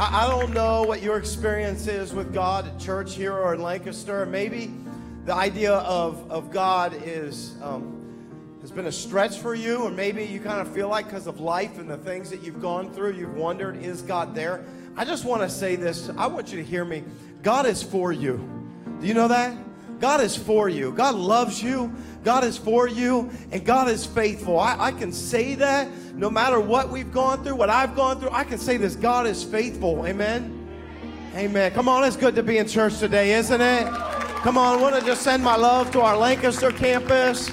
I, I don't know what your experience is with God at church here or in Lancaster. Maybe the idea of, of God is um, has been a stretch for you, or maybe you kind of feel like because of life and the things that you've gone through, you've wondered, is God there? I just want to say this. I want you to hear me. God is for you. Do you know that? God is for you. God loves you. God is for you. And God is faithful. I, I can say that no matter what we've gone through, what I've gone through, I can say this God is faithful. Amen. Amen. Come on, it's good to be in church today, isn't it? Come on, I want to just send my love to our Lancaster campus.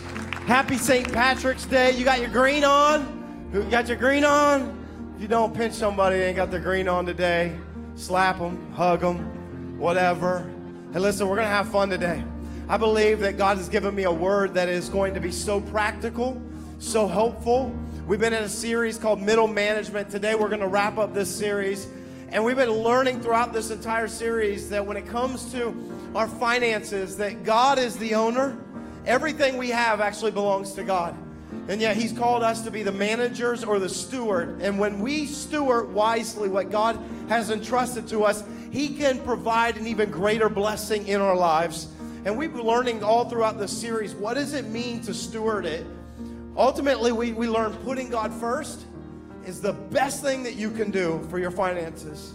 Happy St. Patrick's Day. You got your green on? You got your green on? If you don't pinch somebody, they ain't got their green on today. Slap them, hug them, whatever. Hey, listen, we're going to have fun today. I believe that God has given me a word that is going to be so practical, so helpful. We've been in a series called Middle Management. Today, we're going to wrap up this series. And we've been learning throughout this entire series that when it comes to our finances, that God is the owner Everything we have actually belongs to God. And yet, He's called us to be the managers or the steward. And when we steward wisely what God has entrusted to us, He can provide an even greater blessing in our lives. And we've been learning all throughout this series what does it mean to steward it? Ultimately, we, we learn putting God first is the best thing that you can do for your finances.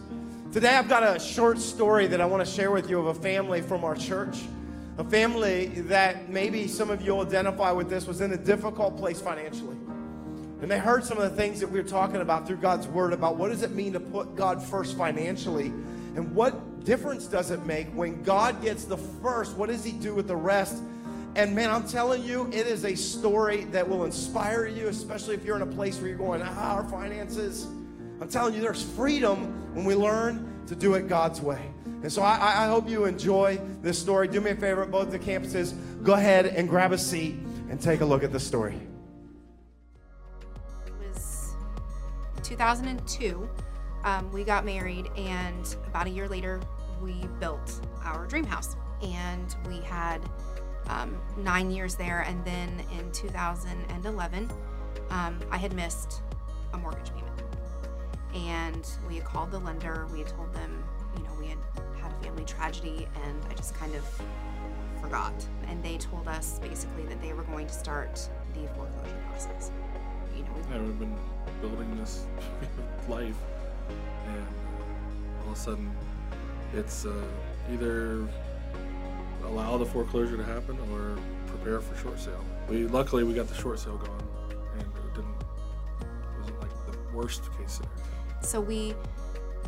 Today, I've got a short story that I want to share with you of a family from our church. A family that maybe some of you identify with this was in a difficult place financially. And they heard some of the things that we were talking about through God's word about what does it mean to put God first financially and what difference does it make when God gets the first? What does he do with the rest? And man, I'm telling you, it is a story that will inspire you, especially if you're in a place where you're going, ah, our finances. I'm telling you, there's freedom when we learn to do it God's way. And so I, I hope you enjoy this story. Do me a favor, both the campuses, go ahead and grab a seat and take a look at the story. It was 2002. Um, we got married, and about a year later, we built our dream house. And we had um, nine years there. And then in 2011, um, I had missed a mortgage payment. And we had called the lender. We had told them, you know, we had had a family tragedy, and I just kind of forgot. And they told us basically that they were going to start the foreclosure process. You know, we've, been building this life, and all of a sudden, it's uh, either allow the foreclosure to happen or prepare for short sale. We luckily we got the short sale going, and it didn't it wasn't like the worst case scenario. So we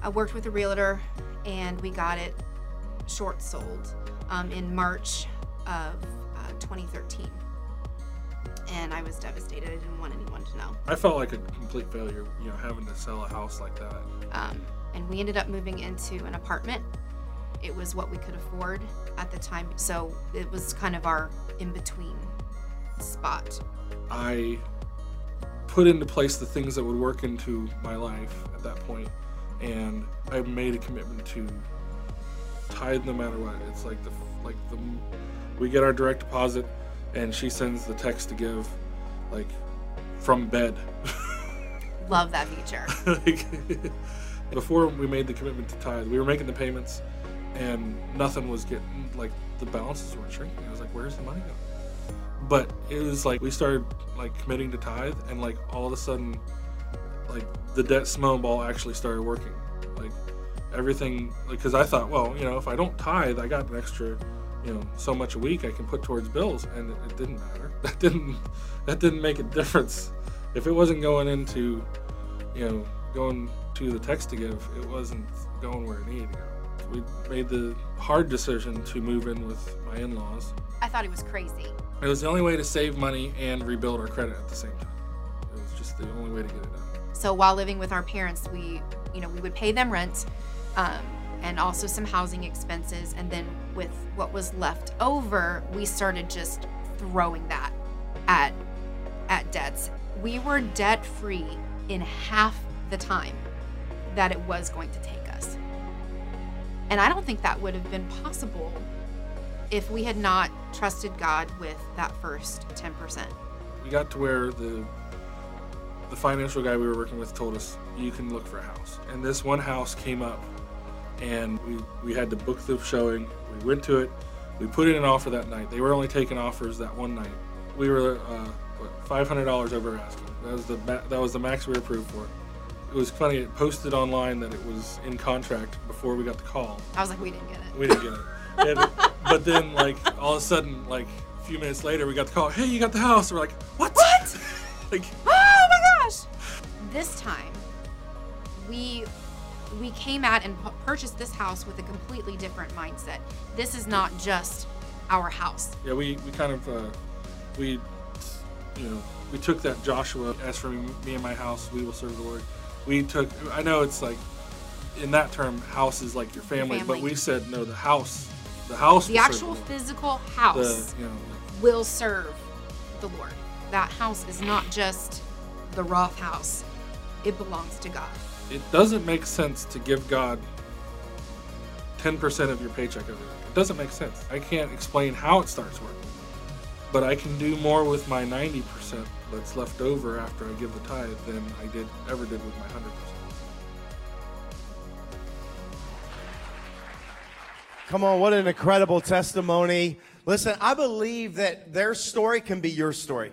I worked with a realtor and we got it short sold um, in March of uh, 2013. And I was devastated. I didn't want anyone to know. I felt like a complete failure, you know, having to sell a house like that. Um, and we ended up moving into an apartment. It was what we could afford at the time. So it was kind of our in between spot. I put into place the things that would work into my life at that point and I made a commitment to tithe no matter what. It's like the like the we get our direct deposit, and she sends the text to give, like from bed. Love that feature. like, before we made the commitment to tithe, we were making the payments, and nothing was getting like the balances were shrinking. I was like, "Where's the money going?" But it was like we started like committing to tithe, and like all of a sudden like the debt snowball actually started working. Like everything, because I thought, well, you know, if I don't tithe, I got an extra, you know, so much a week I can put towards bills, and it, it didn't matter. That didn't that didn't make a difference. If it wasn't going into, you know, going to the text to give, it wasn't going where it needed to go. We made the hard decision to move in with my in-laws. I thought it was crazy. It was the only way to save money and rebuild our credit at the same time. It was just the only way to get it done. So while living with our parents, we, you know, we would pay them rent um, and also some housing expenses. And then with what was left over, we started just throwing that at at debts. We were debt free in half the time that it was going to take us. And I don't think that would have been possible if we had not trusted God with that first 10%. We got to where the the financial guy we were working with told us you can look for a house. And this one house came up, and we we had to book the showing. We went to it. We put in an offer that night. They were only taking offers that one night. We were uh, what, five hundred dollars over asking. That was the that was the max we were approved for. It was funny. It posted online that it was in contract before we got the call. I was like, we didn't get it. We didn't get it. And, but then, like all of a sudden, like a few minutes later, we got the call. Hey, you got the house. We're like, what? What? like, oh my gosh! This time, we we came out and pu- purchased this house with a completely different mindset. This is not just our house. yeah, we we kind of uh, we you know we took that Joshua. As for me and my house, we will serve the Lord. We took. I know it's like in that term, house is like your family, but family. we said no. The house, the house, The actual physical the house you know. like, will serve the Lord. That house is not just the Roth house. It belongs to God. it doesn't make sense to give God 10% of your paycheck every week. It doesn't make sense. I can't explain how it starts working. But I can do more with my 90% that's left over after I give the tithe than I did ever did with my 100%. Come on, what an incredible testimony. Listen, I believe that their story can be your story.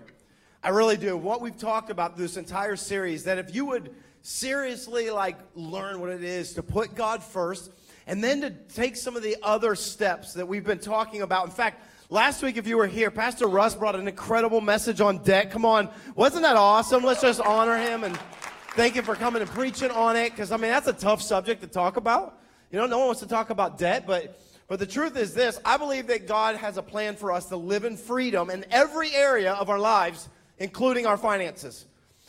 I really do. What we've talked about this entire series, that if you would seriously like learn what it is to put God first and then to take some of the other steps that we've been talking about. In fact, last week, if you were here, Pastor Russ brought an incredible message on debt. Come on. Wasn't that awesome? Let's just honor him and thank him for coming and preaching on it. Because, I mean, that's a tough subject to talk about. You know, no one wants to talk about debt, but but the truth is this I believe that God has a plan for us to live in freedom in every area of our lives, including our finances.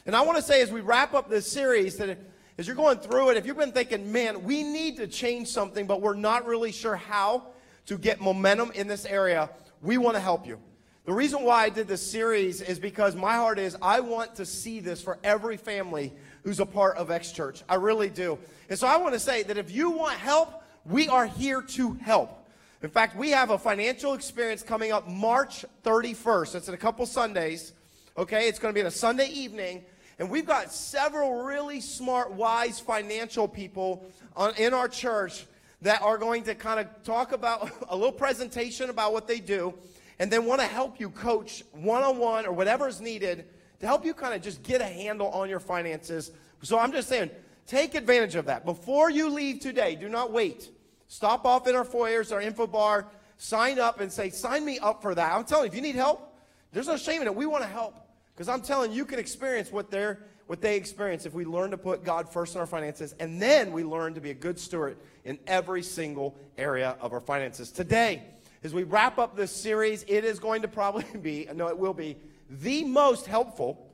And I want to say as we wrap up this series that as you're going through it, if you've been thinking, man, we need to change something, but we're not really sure how to get momentum in this area, we want to help you. The reason why I did this series is because my heart is I want to see this for every family who's a part of X Church. I really do. And so I want to say that if you want help, we are here to help. In fact, we have a financial experience coming up March 31st. It's in a couple Sundays. Okay, it's going to be on a Sunday evening. And we've got several really smart, wise financial people on, in our church that are going to kind of talk about a little presentation about what they do and then want to help you coach one on one or whatever is needed to help you kind of just get a handle on your finances. So I'm just saying, take advantage of that. Before you leave today, do not wait. Stop off in our foyers, our info bar, sign up and say, sign me up for that. I'm telling you, if you need help, there's no shame in it. We want to help. Because I'm telling you, you can experience what they're what they experience if we learn to put God first in our finances, and then we learn to be a good steward in every single area of our finances. Today, as we wrap up this series, it is going to probably be, no, it will be, the most helpful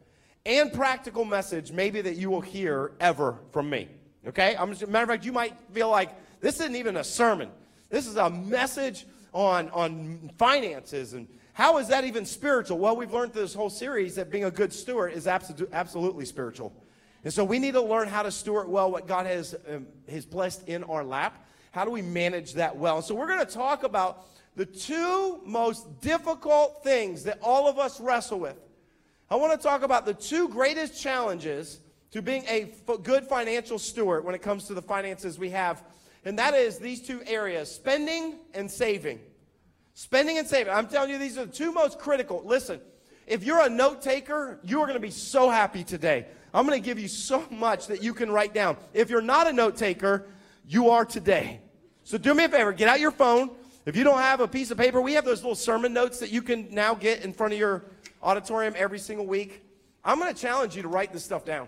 and practical message maybe that you will hear ever from me. Okay? I'm just, matter of fact, you might feel like this isn't even a sermon. This is a message on, on finances and how is that even spiritual? Well, we've learned through this whole series that being a good steward is absolu- absolutely spiritual. And so we need to learn how to steward well what God has, um, has blessed in our lap. How do we manage that well? So we're going to talk about the two most difficult things that all of us wrestle with. I want to talk about the two greatest challenges to being a good financial steward when it comes to the finances we have. And that is these two areas spending and saving. Spending and saving. I'm telling you, these are the two most critical. Listen, if you're a note taker, you are going to be so happy today. I'm going to give you so much that you can write down. If you're not a note taker, you are today. So do me a favor, get out your phone. If you don't have a piece of paper, we have those little sermon notes that you can now get in front of your auditorium every single week. I'm going to challenge you to write this stuff down.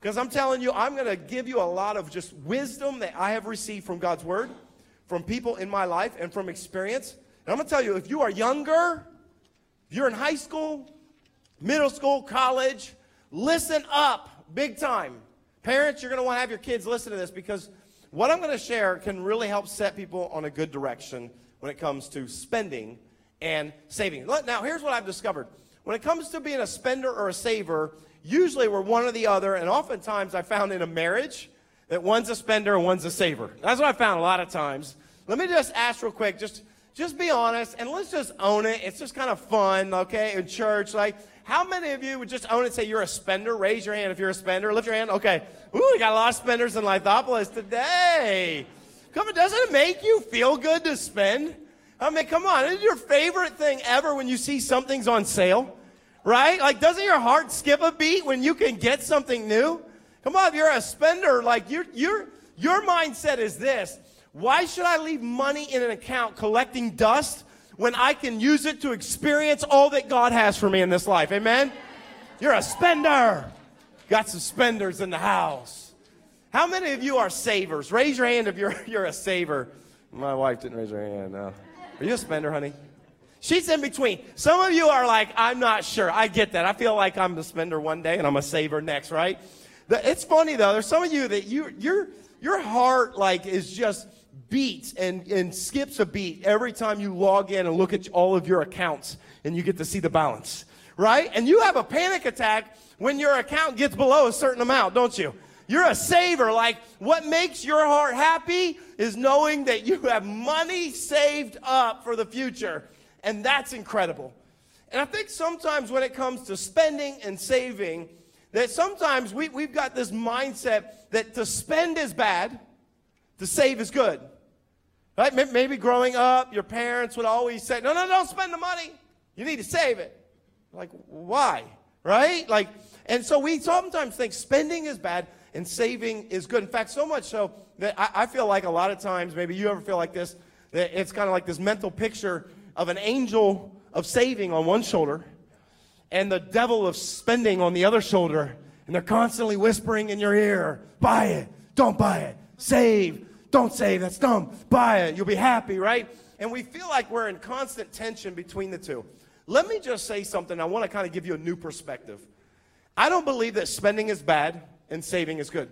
Because I'm telling you, I'm going to give you a lot of just wisdom that I have received from God's word, from people in my life, and from experience. And I'm going to tell you, if you are younger, if you're in high school, middle school, college, listen up big time. Parents, you're going to want to have your kids listen to this because what I'm going to share can really help set people on a good direction when it comes to spending and saving. Now, here's what I've discovered. When it comes to being a spender or a saver, usually we're one or the other, and oftentimes I found in a marriage that one's a spender and one's a saver. That's what I found a lot of times. Let me just ask real quick, just just be honest and let's just own it. It's just kind of fun, okay, in church. Like, how many of you would just own it and say you're a spender? Raise your hand if you're a spender. Lift your hand. Okay. Ooh, we got a lot of spenders in Lithopolis today. Come on, doesn't it make you feel good to spend? I mean, come on. Is your favorite thing ever when you see something's on sale? Right? Like, doesn't your heart skip a beat when you can get something new? Come on, if you're a spender, like, you're, you're, your mindset is this why should I leave money in an account collecting dust when I can use it to experience all that God has for me in this life? Amen? You're a spender. Got some spenders in the house. How many of you are savers? Raise your hand if you're, you're a saver. My wife didn't raise her hand. No. Are you a spender, honey? She's in between. Some of you are like, I'm not sure. I get that. I feel like I'm a spender one day and I'm a saver next, right? It's funny though. There's some of you that you, your, your heart like is just beats and, and skips a beat every time you log in and look at all of your accounts and you get to see the balance, right? And you have a panic attack when your account gets below a certain amount, don't you? You're a saver. Like, what makes your heart happy is knowing that you have money saved up for the future. And that's incredible. And I think sometimes when it comes to spending and saving, that sometimes we, we've got this mindset that to spend is bad, to save is good. Right? Maybe growing up, your parents would always say, no, no, don't spend the money. You need to save it. Like, why? Right? Like, and so we sometimes think spending is bad and saving is good. In fact, so much so that I, I feel like a lot of times, maybe you ever feel like this, that it's kind of like this mental picture of an angel of saving on one shoulder and the devil of spending on the other shoulder. And they're constantly whispering in your ear, buy it, don't buy it, save, don't say that's dumb. Buy it. You'll be happy, right? And we feel like we're in constant tension between the two. Let me just say something. I want to kind of give you a new perspective. I don't believe that spending is bad and saving is good.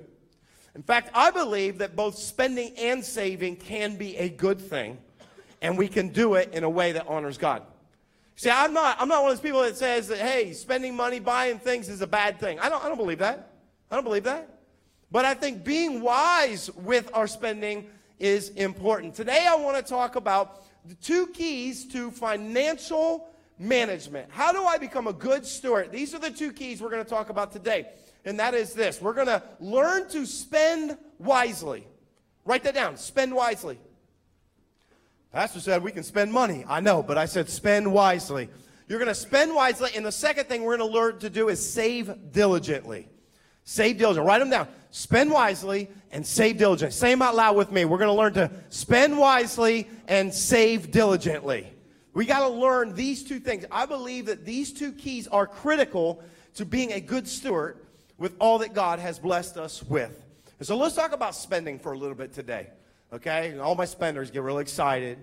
In fact, I believe that both spending and saving can be a good thing, and we can do it in a way that honors God. See, I'm not, I'm not one of those people that says that, hey, spending money, buying things is a bad thing. I don't, I don't believe that. I don't believe that. But I think being wise with our spending is important. Today, I want to talk about the two keys to financial management. How do I become a good steward? These are the two keys we're going to talk about today. And that is this we're going to learn to spend wisely. Write that down spend wisely. Pastor said we can spend money. I know, but I said spend wisely. You're going to spend wisely. And the second thing we're going to learn to do is save diligently. Save diligently. Write them down. Spend wisely and save diligently. Say them out loud with me. We're going to learn to spend wisely and save diligently. We got to learn these two things. I believe that these two keys are critical to being a good steward with all that God has blessed us with. And so let's talk about spending for a little bit today. Okay? And All my spenders get really excited.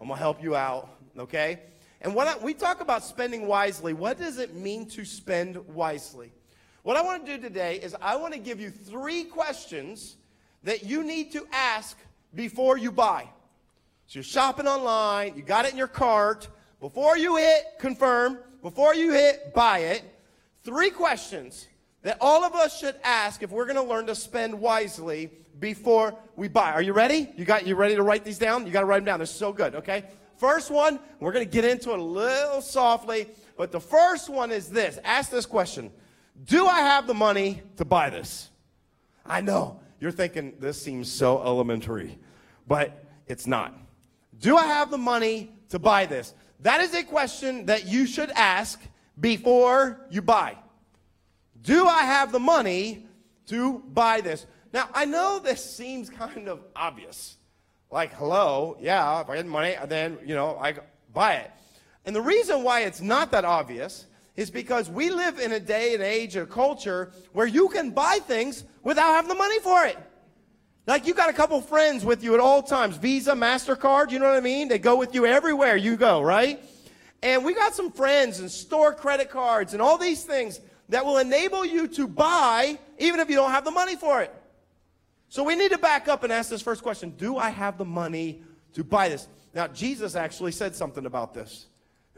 I'm going to help you out. Okay? And when I, we talk about spending wisely, what does it mean to spend wisely? What I want to do today is I want to give you three questions that you need to ask before you buy. So you're shopping online, you got it in your cart. Before you hit confirm, before you hit buy it, three questions that all of us should ask if we're going to learn to spend wisely before we buy. Are you ready? You got you ready to write these down? You got to write them down. They're so good, okay? First one, we're going to get into it a little softly, but the first one is this. Ask this question. Do I have the money to buy this? I know you're thinking this seems so elementary, but it's not. Do I have the money to buy this? That is a question that you should ask before you buy. Do I have the money to buy this? Now, I know this seems kind of obvious. Like, hello, yeah, if I get money, then, you know, I buy it. And the reason why it's not that obvious is because we live in a day and age, a culture where you can buy things without having the money for it. Like you got a couple friends with you at all times, Visa, MasterCard, you know what I mean? They go with you everywhere you go, right? And we got some friends and store credit cards and all these things that will enable you to buy even if you don't have the money for it. So we need to back up and ask this first question Do I have the money to buy this? Now, Jesus actually said something about this.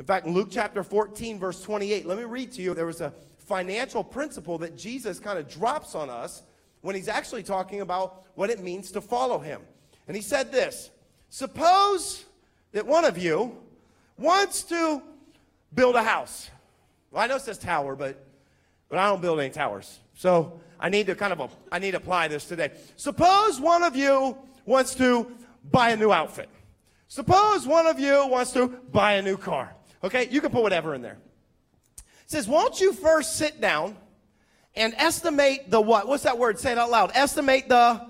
In fact, in Luke chapter 14, verse 28, let me read to you. There was a financial principle that Jesus kind of drops on us when he's actually talking about what it means to follow him. And he said this Suppose that one of you wants to build a house. Well, I know it says tower, but, but I don't build any towers. So I need to kind of, I need to apply this today. Suppose one of you wants to buy a new outfit. Suppose one of you wants to buy a new car. Okay, you can put whatever in there. It says, won't you first sit down and estimate the what? What's that word? Say it out loud. Estimate the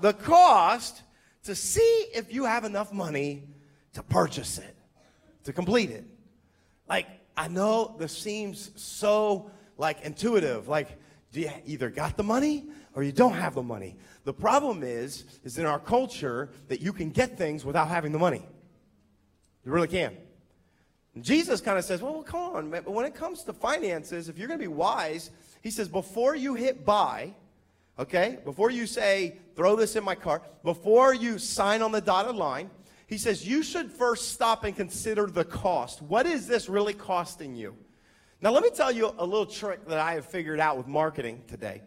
the cost to see if you have enough money to purchase it, to complete it. Like, I know this seems so like intuitive. Like, do you either got the money or you don't have the money? The problem is, is in our culture that you can get things without having the money. You really can. Jesus kind of says, well, come on, man. But when it comes to finances, if you're going to be wise, he says, before you hit buy, okay, before you say, throw this in my cart, before you sign on the dotted line, he says, you should first stop and consider the cost. What is this really costing you? Now, let me tell you a little trick that I have figured out with marketing today.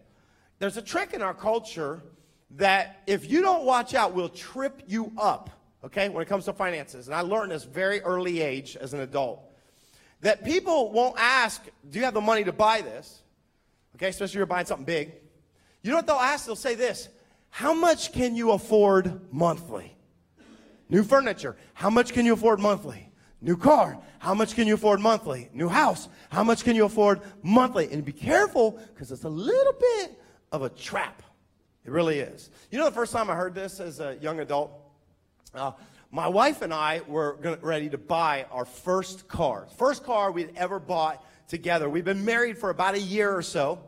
There's a trick in our culture that if you don't watch out will trip you up, okay, when it comes to finances. And I learned this very early age as an adult. That people won't ask, do you have the money to buy this? Okay, especially if you're buying something big. You know what they'll ask? They'll say this How much can you afford monthly? New furniture. How much can you afford monthly? New car. How much can you afford monthly? New house. How much can you afford monthly? And be careful because it's a little bit of a trap. It really is. You know, the first time I heard this as a young adult, uh, my wife and I were ready to buy our first car. First car we'd ever bought together. We've been married for about a year or so,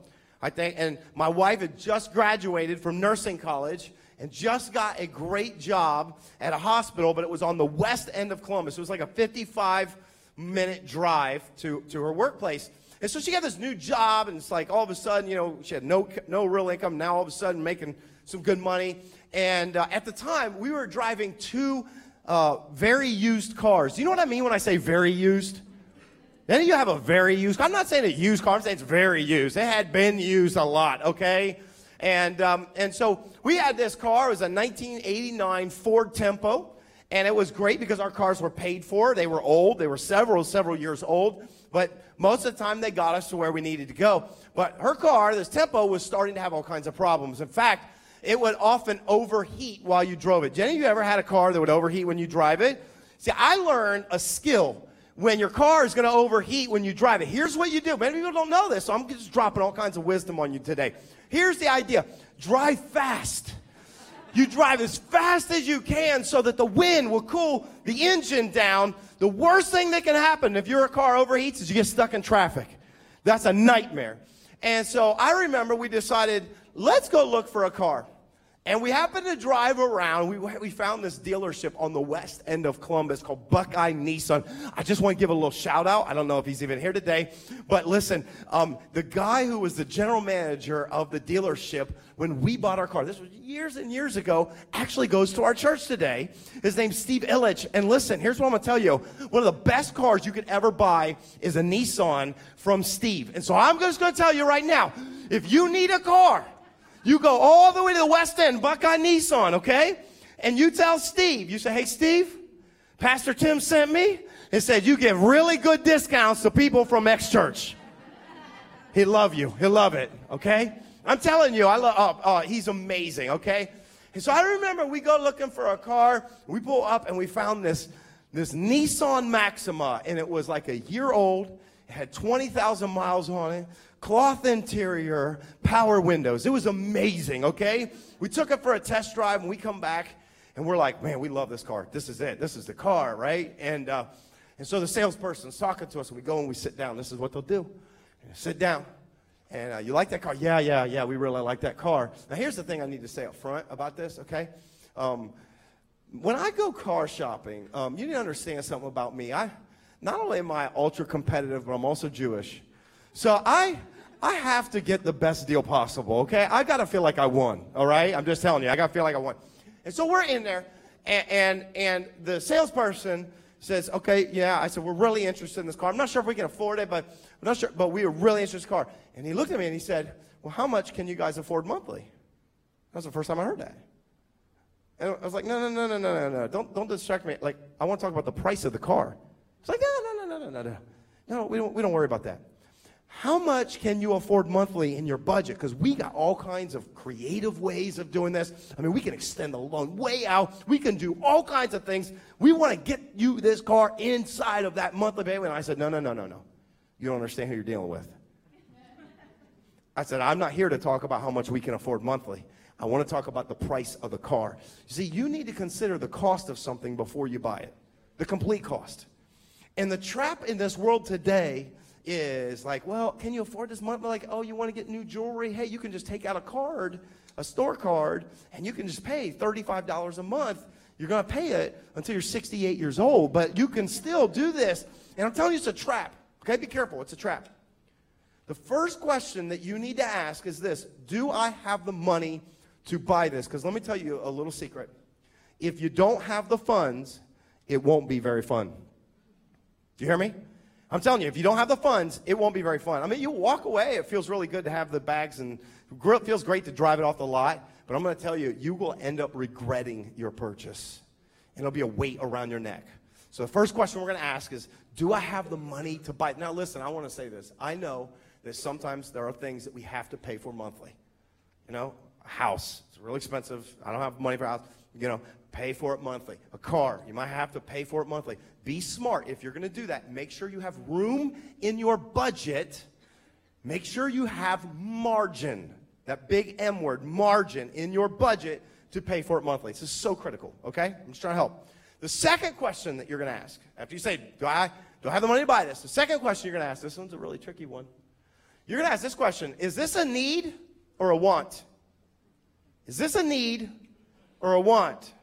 I think, and my wife had just graduated from nursing college and just got a great job at a hospital, but it was on the west end of Columbus. It was like a 55 minute drive to, to her workplace. And so she got this new job, and it's like all of a sudden, you know, she had no, no real income. Now all of a sudden, making some good money. And uh, at the time, we were driving two uh, very used cars. You know what I mean when I say very used? Then you have a very used car. I'm not saying a used car, I'm saying it's very used. It had been used a lot, okay? And, um, and so we had this car. It was a 1989 Ford Tempo. And it was great because our cars were paid for. They were old. They were several, several years old. But most of the time, they got us to where we needed to go. But her car, this Tempo, was starting to have all kinds of problems. In fact, it would often overheat while you drove it. Jenny, you ever had a car that would overheat when you drive it? See, I learned a skill when your car is going to overheat when you drive it. Here's what you do. Many people don't know this, so I'm just dropping all kinds of wisdom on you today. Here's the idea drive fast. You drive as fast as you can so that the wind will cool the engine down. The worst thing that can happen if your car overheats is you get stuck in traffic. That's a nightmare. And so I remember we decided, let's go look for a car. And we happened to drive around. We, we found this dealership on the west end of Columbus called Buckeye Nissan. I just want to give a little shout out. I don't know if he's even here today, but listen, um, the guy who was the general manager of the dealership when we bought our car, this was years and years ago, actually goes to our church today. His name's Steve Illich. And listen, here's what I'm going to tell you. One of the best cars you could ever buy is a Nissan from Steve. And so I'm just going to tell you right now, if you need a car, you go all the way to the West End, Buckeye Nissan, okay? And you tell Steve, you say, hey, Steve, Pastor Tim sent me and said you give really good discounts to people from X Church. He'll love you. He'll love it, okay? I'm telling you, I love, oh, oh, he's amazing, okay? And so I remember we go looking for a car. We pull up and we found this, this Nissan Maxima, and it was like a year old. It had 20,000 miles on it cloth interior, power windows. It was amazing, okay? We took it for a test drive and we come back and we're like, man, we love this car. This is it. This is the car, right? And, uh, and so the salesperson's talking to us and we go and we sit down. This is what they'll do. Sit down. And uh, you like that car? Yeah, yeah, yeah, we really like that car. Now, here's the thing I need to say up front about this, okay? Um, when I go car shopping, um, you need to understand something about me. I, not only am I ultra competitive, but I'm also Jewish. So I, I have to get the best deal possible, okay? I got to feel like I won, all right? I'm just telling you, I got to feel like I won. And so we're in there, and, and, and the salesperson says, okay, yeah. I said, we're really interested in this car. I'm not sure if we can afford it, but I'm not sure, but we are really interested in this car. And he looked at me and he said, well, how much can you guys afford monthly? That was the first time I heard that. And I was like, no, no, no, no, no, no, no. Don't, don't distract me. Like, I want to talk about the price of the car. It's like, no, no, no, no, no, no, no. No, we don't, we don't worry about that. How much can you afford monthly in your budget? Because we got all kinds of creative ways of doing this. I mean, we can extend the loan way out. We can do all kinds of things. We want to get you this car inside of that monthly payment. And I said, no, no, no, no, no. You don't understand who you're dealing with. I said, I'm not here to talk about how much we can afford monthly. I want to talk about the price of the car. You see, you need to consider the cost of something before you buy it, the complete cost. And the trap in this world today is like, well, can you afford this month? Like, oh, you want to get new jewelry? Hey, you can just take out a card, a store card, and you can just pay $35 a month. You're going to pay it until you're 68 years old, but you can still do this. And I'm telling you, it's a trap. Okay, be careful. It's a trap. The first question that you need to ask is this Do I have the money to buy this? Because let me tell you a little secret. If you don't have the funds, it won't be very fun. Do you hear me? I'm telling you, if you don't have the funds, it won't be very fun. I mean, you walk away, it feels really good to have the bags, and it feels great to drive it off the lot. But I'm going to tell you, you will end up regretting your purchase. And it'll be a weight around your neck. So the first question we're going to ask is, do I have the money to buy? Now, listen, I want to say this. I know that sometimes there are things that we have to pay for monthly. You know, a house, it's really expensive. I don't have money for a house. You know, pay for it monthly. A car, you might have to pay for it monthly. Be smart. If you're going to do that, make sure you have room in your budget. Make sure you have margin, that big M word, margin in your budget to pay for it monthly. This is so critical, okay? I'm just trying to help. The second question that you're going to ask, after you say, do I, do I have the money to buy this? The second question you're going to ask, this one's a really tricky one. You're going to ask this question Is this a need or a want? Is this a need or a want?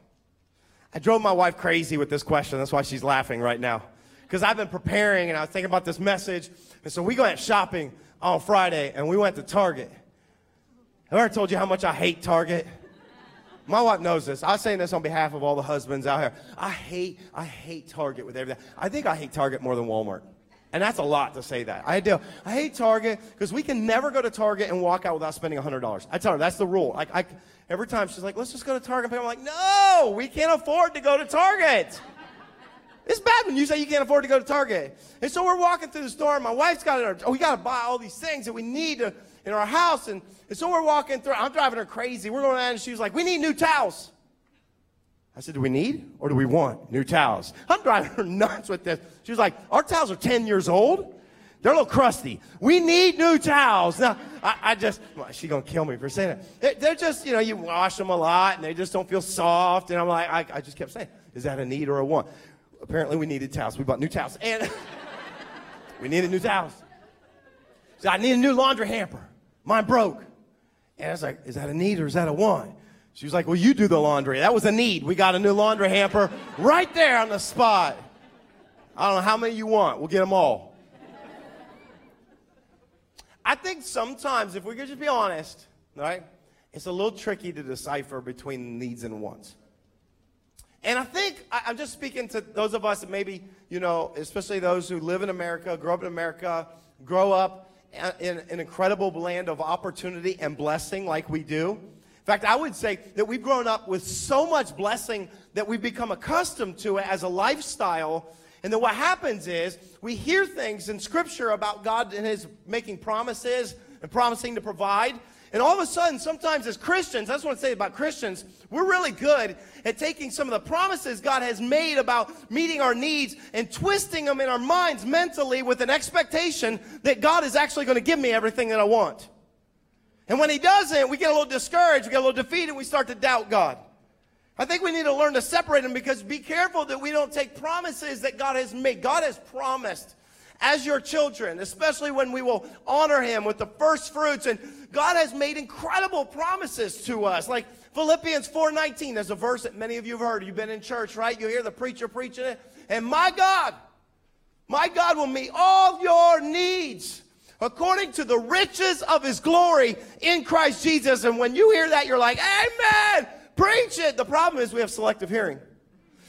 I drove my wife crazy with this question. That's why she's laughing right now. Because I've been preparing and I was thinking about this message. And so we went shopping on Friday and we went to Target. Have I ever told you how much I hate Target? My wife knows this. I'm saying this on behalf of all the husbands out here. I hate, I hate Target with everything. I think I hate Target more than Walmart. And that's a lot to say that. I do. I hate Target because we can never go to Target and walk out without spending $100. I tell her that's the rule. Like I, every time she's like, let's just go to Target. I'm like, no, we can't afford to go to Target. It's bad when you say you can't afford to go to Target. And so we're walking through the store, and my wife's got it. Oh, we got to buy all these things that we need to, in our house. And, and so we're walking through. I'm driving her crazy. We're going out, and she's like, we need new towels. I said, Do we need or do we want new towels? I'm driving her nuts with this. She was like, Our towels are 10 years old. They're a little crusty. We need new towels. Now, I, I just, well, she's going to kill me for saying it. They're just, you know, you wash them a lot and they just don't feel soft. And I'm like, I, I just kept saying, Is that a need or a want? Apparently, we needed towels. We bought new towels. And we needed new towels. So I need a new laundry hamper. Mine broke. And I was like, Is that a need or is that a want? She was like, Well, you do the laundry. That was a need. We got a new laundry hamper right there on the spot. I don't know how many you want. We'll get them all. I think sometimes, if we could just be honest, right, it's a little tricky to decipher between needs and wants. And I think I, am just speaking to those of us that maybe, you know, especially those who live in America, grow up in America, grow up in an incredible land of opportunity and blessing like we do. In fact, I would say that we've grown up with so much blessing that we've become accustomed to it as a lifestyle. And then what happens is we hear things in Scripture about God and His making promises and promising to provide. And all of a sudden, sometimes as Christians, that's what I say about Christians, we're really good at taking some of the promises God has made about meeting our needs and twisting them in our minds mentally with an expectation that God is actually going to give me everything that I want. And when he doesn't, we get a little discouraged, we get a little defeated, we start to doubt God. I think we need to learn to separate them because be careful that we don't take promises that God has made. God has promised as your children, especially when we will honor him with the first fruits. And God has made incredible promises to us. Like Philippians 4:19, there's a verse that many of you have heard. You've been in church, right? You hear the preacher preaching it. And my God, my God will meet all your needs according to the riches of his glory in Christ Jesus. And when you hear that, you're like, Amen, preach it. The problem is we have selective hearing.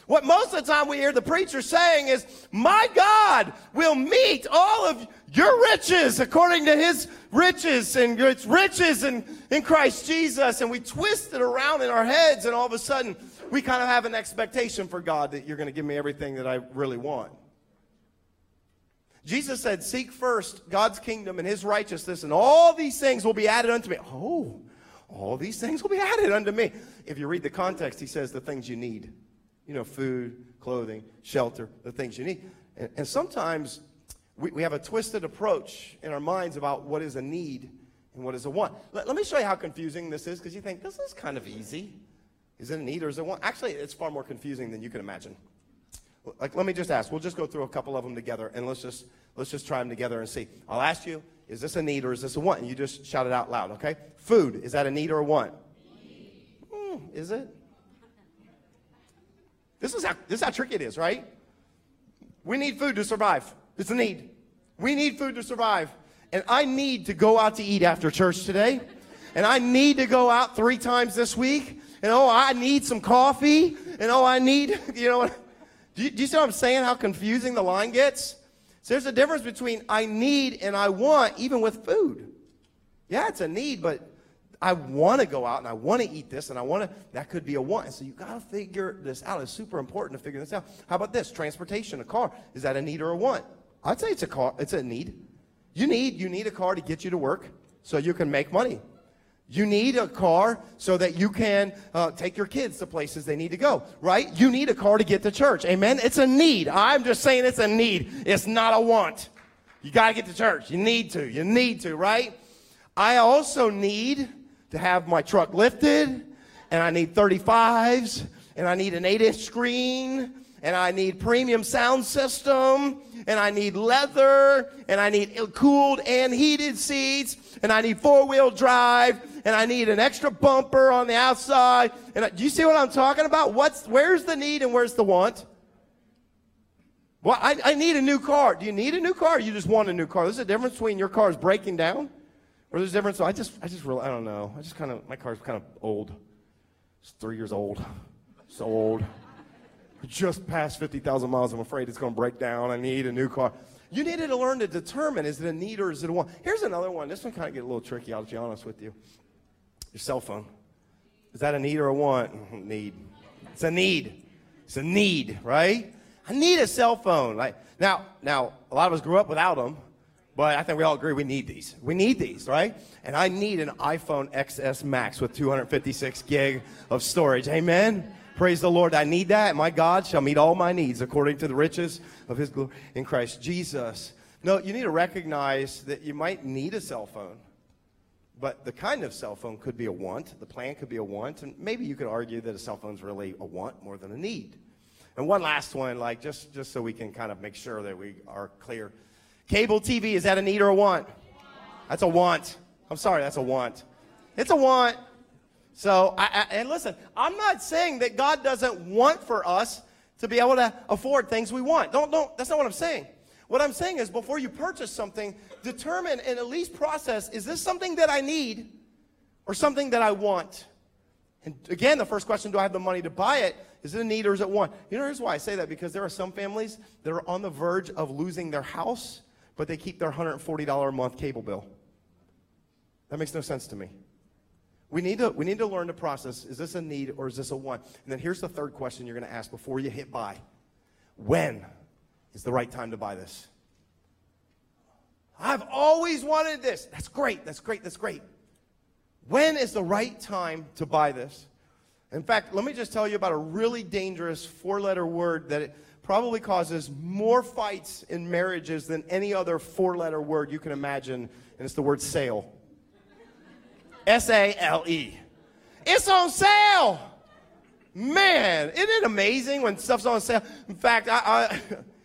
What most of the time we hear the preacher saying is, My God will meet all of your riches according to his riches and its riches in, in Christ Jesus. And we twist it around in our heads, and all of a sudden we kind of have an expectation for God that you're going to give me everything that I really want. Jesus said, Seek first God's kingdom and his righteousness, and all these things will be added unto me. Oh, all these things will be added unto me. If you read the context, he says the things you need. You know, food, clothing, shelter, the things you need. And, and sometimes we, we have a twisted approach in our minds about what is a need and what is a want. Let, let me show you how confusing this is because you think this is kind of easy. Is it a need or is it a want? Actually, it's far more confusing than you can imagine. Like, let me just ask. We'll just go through a couple of them together, and let's just let's just try them together and see. I'll ask you: Is this a need or is this a want? And you just shout it out loud, okay? Food is that a need or a want? Hmm, is it? This is how this is how tricky it is, right? We need food to survive. It's a need. We need food to survive, and I need to go out to eat after church today, and I need to go out three times this week. And oh, I need some coffee, and oh, I need you know. Do you, do you see what I'm saying? How confusing the line gets? So there's a difference between I need and I want, even with food. Yeah, it's a need, but I want to go out and I want to eat this and I want to, that could be a want. So you got to figure this out. It's super important to figure this out. How about this? Transportation, a car. Is that a need or a want? I'd say it's a car, it's a need. You need, you need a car to get you to work so you can make money. You need a car so that you can uh, take your kids to places they need to go, right? You need a car to get to church. Amen? It's a need. I'm just saying it's a need. It's not a want. You got to get to church. You need to. You need to, right? I also need to have my truck lifted, and I need 35s, and I need an 8 inch screen, and I need premium sound system, and I need leather, and I need cooled and heated seats, and I need four wheel drive, and I need an extra bumper on the outside. And I, do you see what I'm talking about? What's where's the need and where's the want? Well, I, I need a new car. Do you need a new car? you just want a new car? There's a difference between your car is breaking down, or there's a difference. So I just, I just really, I don't know. I just kind of, my car's kind of old. It's three years old. So old. Just past 50,000 miles. I'm afraid it's going to break down. I need a new car. You needed to learn to determine is it a need or is it a want? Here's another one. This one kind of get a little tricky, I'll be honest with you. Your cell phone. Is that a need or a want? Need. It's a need. It's a need, right? I need a cell phone. Like now, now a lot of us grew up without them, but I think we all agree we need these. We need these, right? And I need an iPhone XS Max with 256 gig of storage. Amen. Praise the Lord. I need that. My God shall meet all my needs according to the riches of his glory in Christ Jesus. No, you need to recognize that you might need a cell phone. But the kind of cell phone could be a want. The plan could be a want. And maybe you could argue that a cell phone is really a want more than a need. And one last one, like just, just so we can kind of make sure that we are clear. Cable TV, is that a need or a want? That's a want. I'm sorry, that's a want. It's a want. So, I, I, and listen, I'm not saying that God doesn't want for us to be able to afford things we want. Don't, don't, that's not what I'm saying. What I'm saying is before you purchase something, determine and at least process is this something that I need or something that I want? And again, the first question do I have the money to buy it? Is it a need or is it want? You know, here's why I say that because there are some families that are on the verge of losing their house, but they keep their $140 a month cable bill. That makes no sense to me. We need to, we need to learn to process is this a need or is this a want? And then here's the third question you're going to ask before you hit buy When is the right time to buy this? I've always wanted this. That's great. That's great. That's great. When is the right time to buy this? In fact, let me just tell you about a really dangerous four letter word that it probably causes more fights in marriages than any other four letter word you can imagine, and it's the word sale. S A L E. It's on sale. Man, isn't it amazing when stuff's on sale? In fact, I, I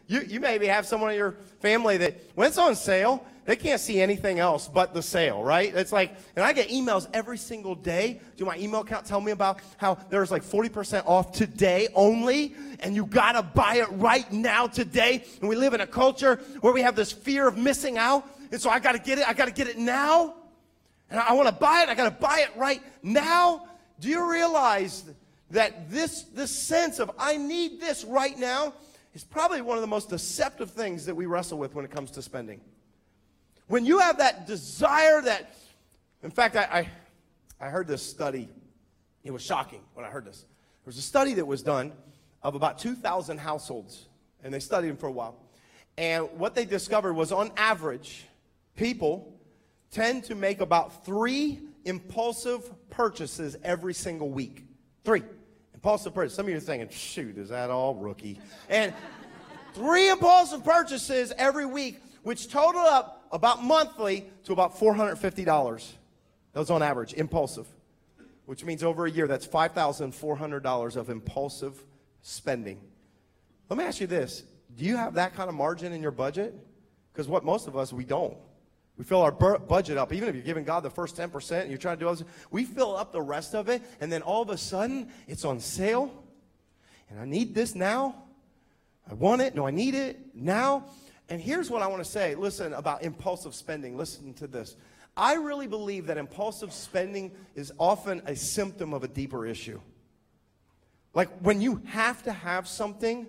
you, you maybe have someone in your family that when it's on sale, they can't see anything else but the sale, right? It's like, and I get emails every single day. Do my email account tell me about how there's like 40% off today only, and you gotta buy it right now today. And we live in a culture where we have this fear of missing out, and so I gotta get it, I gotta get it now. And I wanna buy it, I gotta buy it right now. Do you realize that this, this sense of I need this right now is probably one of the most deceptive things that we wrestle with when it comes to spending. When you have that desire that, in fact, I, I, I heard this study. It was shocking when I heard this. There was a study that was done of about 2,000 households, and they studied them for a while. And what they discovered was on average, people tend to make about three impulsive purchases every single week. Three impulsive purchases. Some of you are thinking, shoot, is that all rookie? And three impulsive purchases every week, which total up about monthly to about $450. That was on average, impulsive, which means over a year, that's $5,400 of impulsive spending. Let me ask you this do you have that kind of margin in your budget? Because what most of us, we don't. We fill our budget up. Even if you're giving God the first 10% and you're trying to do other we fill up the rest of it, and then all of a sudden it's on sale. And I need this now. I want it. No, I need it now. And here's what I want to say listen about impulsive spending. Listen to this. I really believe that impulsive spending is often a symptom of a deeper issue. Like when you have to have something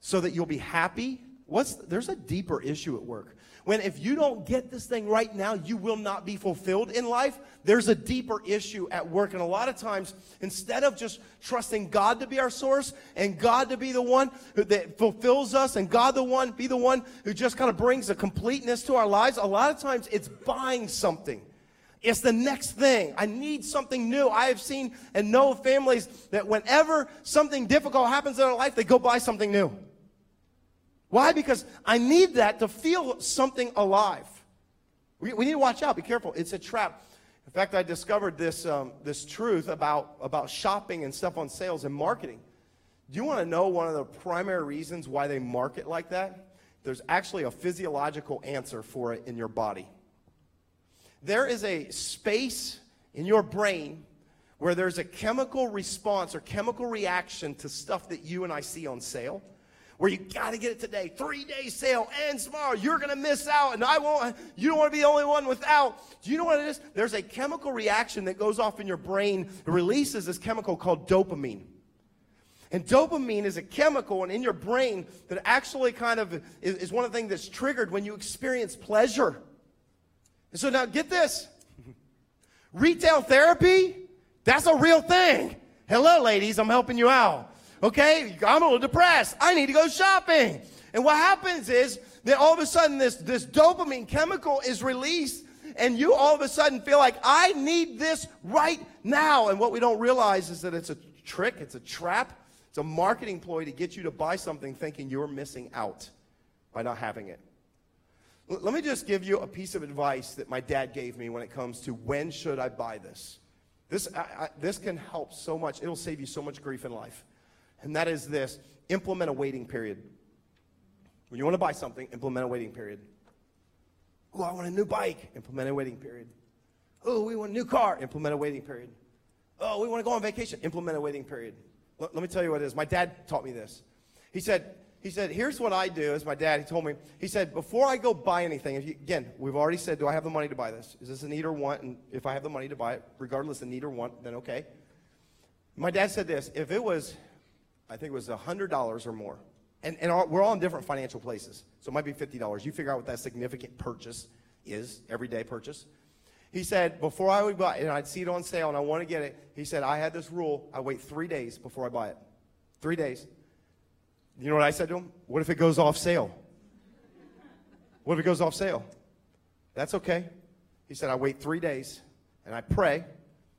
so that you'll be happy, what's there's a deeper issue at work. When if you don't get this thing right now, you will not be fulfilled in life. There's a deeper issue at work. And a lot of times, instead of just trusting God to be our source and God to be the one that fulfills us and God the one be the one who just kind of brings a completeness to our lives, a lot of times it's buying something. It's the next thing. I need something new. I have seen and know families that whenever something difficult happens in their life, they go buy something new. Why? Because I need that to feel something alive. We, we need to watch out. Be careful. It's a trap. In fact, I discovered this, um, this truth about, about shopping and stuff on sales and marketing. Do you want to know one of the primary reasons why they market like that? There's actually a physiological answer for it in your body. There is a space in your brain where there's a chemical response or chemical reaction to stuff that you and I see on sale where you got to get it today. Three day sale ends tomorrow. You're going to miss out, and I won't. You don't want to be the only one without. Do you know what it is? There's a chemical reaction that goes off in your brain, it releases this chemical called dopamine. And dopamine is a chemical and in your brain that actually kind of is, is one of the things that's triggered when you experience pleasure. And so now get this retail therapy, that's a real thing. Hello, ladies, I'm helping you out. Okay, I'm a little depressed. I need to go shopping. And what happens is that all of a sudden this, this dopamine chemical is released and you all of a sudden feel like I need this right now. And what we don't realize is that it's a trick, it's a trap, it's a marketing ploy to get you to buy something thinking you're missing out by not having it. L- let me just give you a piece of advice that my dad gave me when it comes to when should I buy this. This, I, I, this can help so much. It'll save you so much grief in life and that is this implement a waiting period. When you want to buy something, implement a waiting period. Oh, I want a new bike, implement a waiting period. Oh, we want a new car, implement a waiting period. Oh, we want to go on vacation, implement a waiting period. Let, let me tell you what it is. My dad taught me this. He said, he said, here's what I do as my dad, he told me, he said, before I go buy anything, you, again, we've already said, do I have the money to buy this? Is this a need or want? And if I have the money to buy it, regardless of need or want, then okay. My dad said this, if it was I think it was $100 or more. And, and all, we're all in different financial places. So it might be $50. You figure out what that significant purchase is, everyday purchase. He said, before I would buy it, and I'd see it on sale and I want to get it, he said, I had this rule. I wait three days before I buy it. Three days. You know what I said to him? What if it goes off sale? What if it goes off sale? That's okay. He said, I wait three days and I pray.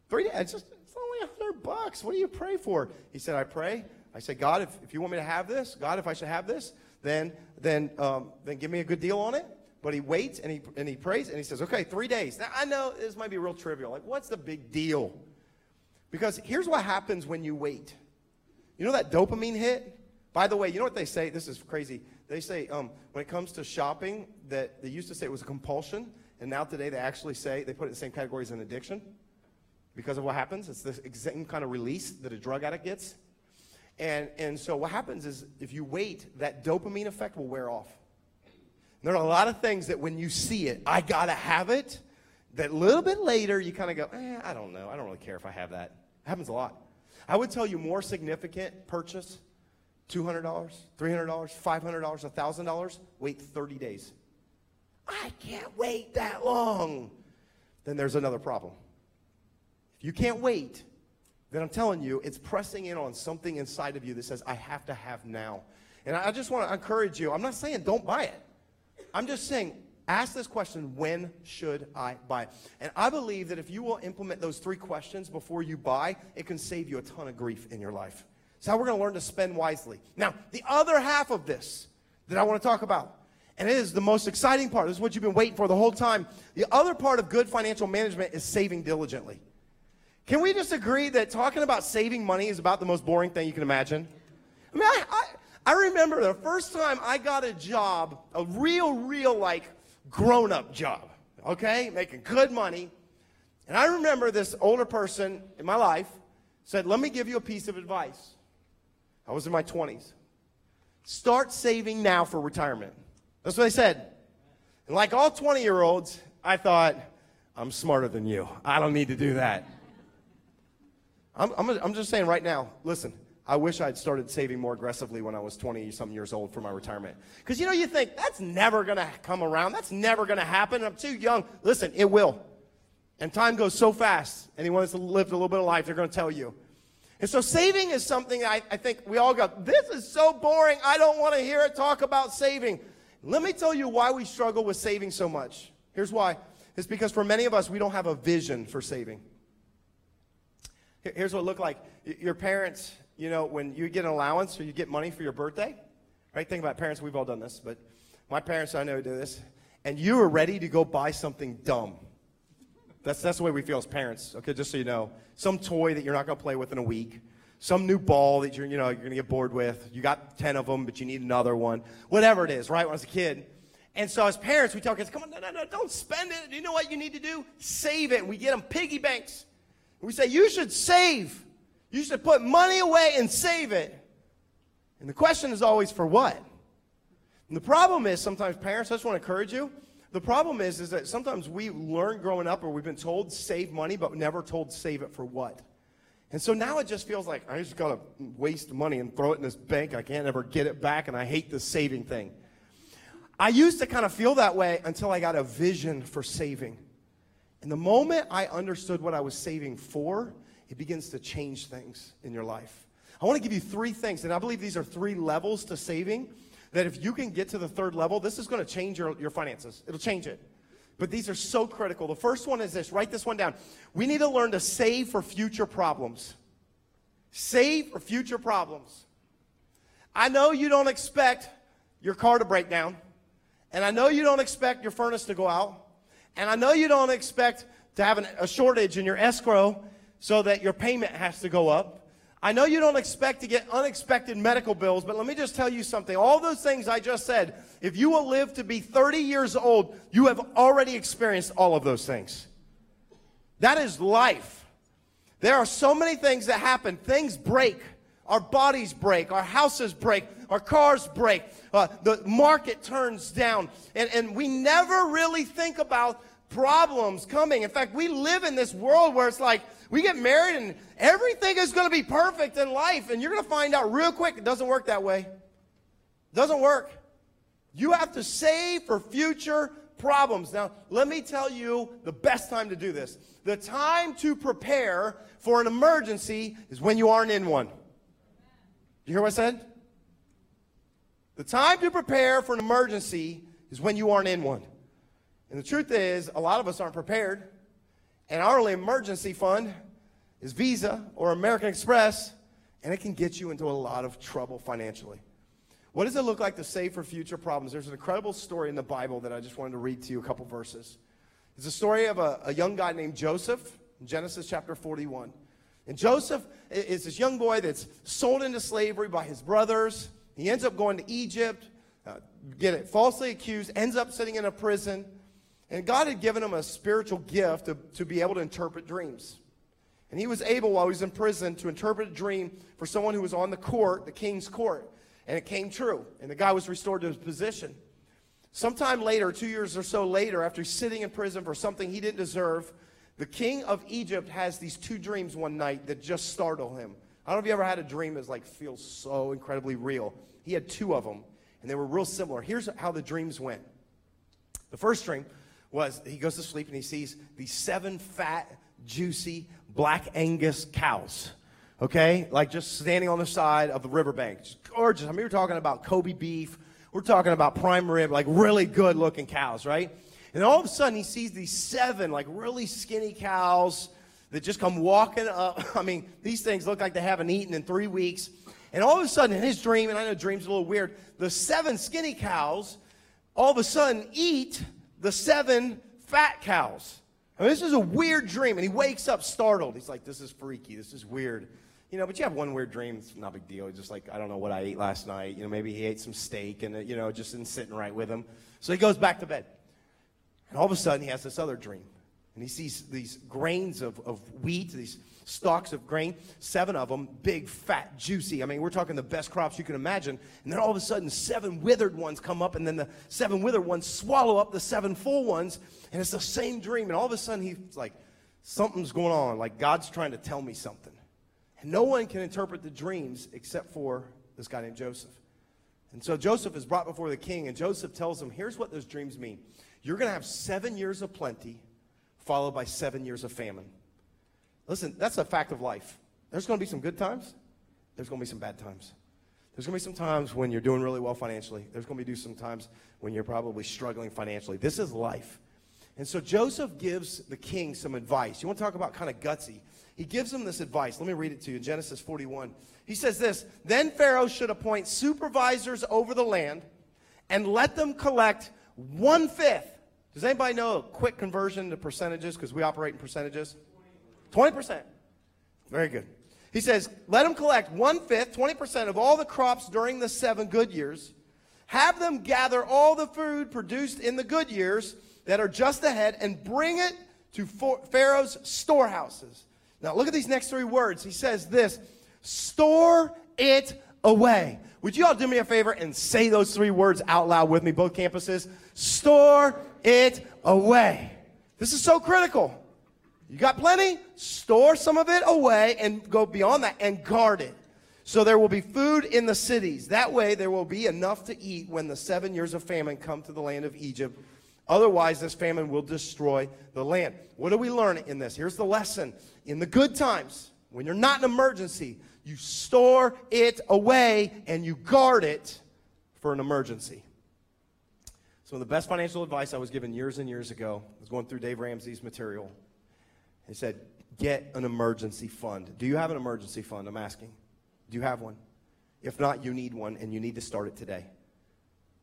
Three days, it's, just, it's only a hundred bucks. What do you pray for? He said, I pray I said, God, if, if you want me to have this, God, if I should have this, then, then, um, then give me a good deal on it. But he waits and he, and he prays and he says, okay, three days. Now, I know this might be real trivial. Like, what's the big deal? Because here's what happens when you wait. You know that dopamine hit? By the way, you know what they say? This is crazy. They say um, when it comes to shopping, that they used to say it was a compulsion, and now today they actually say they put it in the same category as an addiction because of what happens. It's the same kind of release that a drug addict gets. And, and so what happens is if you wait, that dopamine effect will wear off. There are a lot of things that when you see it, I gotta have it, that a little bit later you kind of go, eh, I don't know. I don't really care if I have that. It happens a lot. I would tell you more significant purchase $200, $300, $500, $1,000, wait 30 days. I can't wait that long. Then there's another problem. If you can't wait, then I'm telling you, it's pressing in on something inside of you that says, I have to have now. And I just want to encourage you. I'm not saying don't buy it. I'm just saying, ask this question when should I buy? And I believe that if you will implement those three questions before you buy, it can save you a ton of grief in your life. It's how we're going to learn to spend wisely. Now, the other half of this that I want to talk about, and it is the most exciting part, this is what you've been waiting for the whole time. The other part of good financial management is saving diligently. Can we just agree that talking about saving money is about the most boring thing you can imagine? I mean, I, I, I remember the first time I got a job, a real, real, like, grown up job, okay? Making good money. And I remember this older person in my life said, Let me give you a piece of advice. I was in my 20s. Start saving now for retirement. That's what they said. And like all 20 year olds, I thought, I'm smarter than you. I don't need to do that. I'm, I'm, I'm just saying right now, listen, I wish I'd started saving more aggressively when I was 20 some years old for my retirement. Because you know, you think, that's never going to come around. That's never going to happen. I'm too young. Listen, it will. And time goes so fast. Anyone that's lived a little bit of life, they're going to tell you. And so saving is something I, I think we all go, this is so boring. I don't want to hear it talk about saving. Let me tell you why we struggle with saving so much. Here's why. It's because for many of us, we don't have a vision for saving. Here's what it looked like. Your parents, you know, when you get an allowance or you get money for your birthday, right? Think about parents, we've all done this, but my parents, I know, do this. And you are ready to go buy something dumb. That's, that's the way we feel as parents, okay, just so you know. Some toy that you're not going to play with in a week. Some new ball that you're, you know, you're going to get bored with. You got 10 of them, but you need another one. Whatever it is, right? When I was a kid. And so as parents, we tell kids, come on, no, no, no, don't spend it. You know what you need to do? Save it. We get them piggy banks. We say, you should save. You should put money away and save it. And the question is always, for what? And the problem is sometimes parents, I just want to encourage you, the problem is, is that sometimes we learn growing up or we've been told save money, but never told save it for what. And so now it just feels like I just got to waste money and throw it in this bank. I can't ever get it back, and I hate the saving thing. I used to kind of feel that way until I got a vision for saving. And the moment I understood what I was saving for, it begins to change things in your life. I want to give you three things, and I believe these are three levels to saving that if you can get to the third level, this is going to change your, your finances. It'll change it. But these are so critical. The first one is this write this one down. We need to learn to save for future problems. Save for future problems. I know you don't expect your car to break down, and I know you don't expect your furnace to go out, and I know you don't expect to have an, a shortage in your escrow so that your payment has to go up. I know you don't expect to get unexpected medical bills, but let me just tell you something. All those things I just said, if you will live to be 30 years old, you have already experienced all of those things. That is life. There are so many things that happen. Things break. Our bodies break. Our houses break. Our cars break. Uh, the market turns down. And, and we never really think about problems coming. In fact, we live in this world where it's like, we get married and everything is going to be perfect in life. And you're going to find out real quick it doesn't work that way. It doesn't work. You have to save for future problems. Now, let me tell you the best time to do this. The time to prepare for an emergency is when you aren't in one. You hear what I said? The time to prepare for an emergency is when you aren't in one. And the truth is, a lot of us aren't prepared. And our only emergency fund is Visa or American Express, and it can get you into a lot of trouble financially. What does it look like to save for future problems? There's an incredible story in the Bible that I just wanted to read to you a couple verses. It's a story of a, a young guy named Joseph in Genesis chapter 41. And Joseph is this young boy that's sold into slavery by his brothers. He ends up going to Egypt, uh, get it, falsely accused, ends up sitting in a prison. And God had given him a spiritual gift to, to be able to interpret dreams. And he was able, while he was in prison, to interpret a dream for someone who was on the court, the king's court. And it came true. And the guy was restored to his position. Sometime later, two years or so later, after sitting in prison for something he didn't deserve, the king of Egypt has these two dreams one night that just startle him. I don't know if you ever had a dream that like feels so incredibly real. He had two of them, and they were real similar. Here's how the dreams went. The first dream was he goes to sleep and he sees these seven fat, juicy, black Angus cows. Okay? Like just standing on the side of the riverbank. Just gorgeous. I mean, we're talking about Kobe beef. We're talking about prime rib, like really good looking cows, right? And all of a sudden he sees these seven, like really skinny cows that just come walking up. I mean, these things look like they haven't eaten in three weeks. And all of a sudden, in his dream, and I know dreams are a little weird, the seven skinny cows all of a sudden eat the seven fat cows. I mean, this is a weird dream. And he wakes up startled. He's like, this is freaky. This is weird. You know, but you have one weird dream. It's not a big deal. It's just like, I don't know what I ate last night. You know, maybe he ate some steak and, uh, you know, just isn't sitting right with him. So he goes back to bed. And all of a sudden, he has this other dream. And he sees these grains of, of wheat, these stalks of grain, seven of them, big, fat, juicy. I mean, we're talking the best crops you can imagine. And then all of a sudden, seven withered ones come up, and then the seven withered ones swallow up the seven full ones. And it's the same dream. And all of a sudden, he's like, something's going on. Like God's trying to tell me something. And no one can interpret the dreams except for this guy named Joseph. And so Joseph is brought before the king, and Joseph tells him, here's what those dreams mean. You're going to have seven years of plenty, followed by seven years of famine. Listen, that's a fact of life. There's going to be some good times. There's going to be some bad times. There's going to be some times when you're doing really well financially. There's going to be some times when you're probably struggling financially. This is life. And so Joseph gives the king some advice. You want to talk about kind of gutsy? He gives him this advice. Let me read it to you. Genesis 41. He says this Then Pharaoh should appoint supervisors over the land and let them collect one fifth. Does anybody know a quick conversion to percentages? Because we operate in percentages. 20%. Very good. He says, let them collect one fifth, 20% of all the crops during the seven good years. Have them gather all the food produced in the good years that are just ahead and bring it to Pharaoh's storehouses. Now, look at these next three words. He says this store it away. Would you all do me a favor and say those three words out loud with me, both campuses? Store it away. This is so critical. You got plenty? Store some of it away and go beyond that and guard it. So there will be food in the cities. That way, there will be enough to eat when the seven years of famine come to the land of Egypt. Otherwise, this famine will destroy the land. What do we learn in this? Here's the lesson. In the good times, when you're not in emergency, you store it away and you guard it for an emergency. Of the best financial advice I was given years and years ago I was going through Dave Ramsey's material. He said, Get an emergency fund. Do you have an emergency fund? I'm asking. Do you have one? If not, you need one and you need to start it today.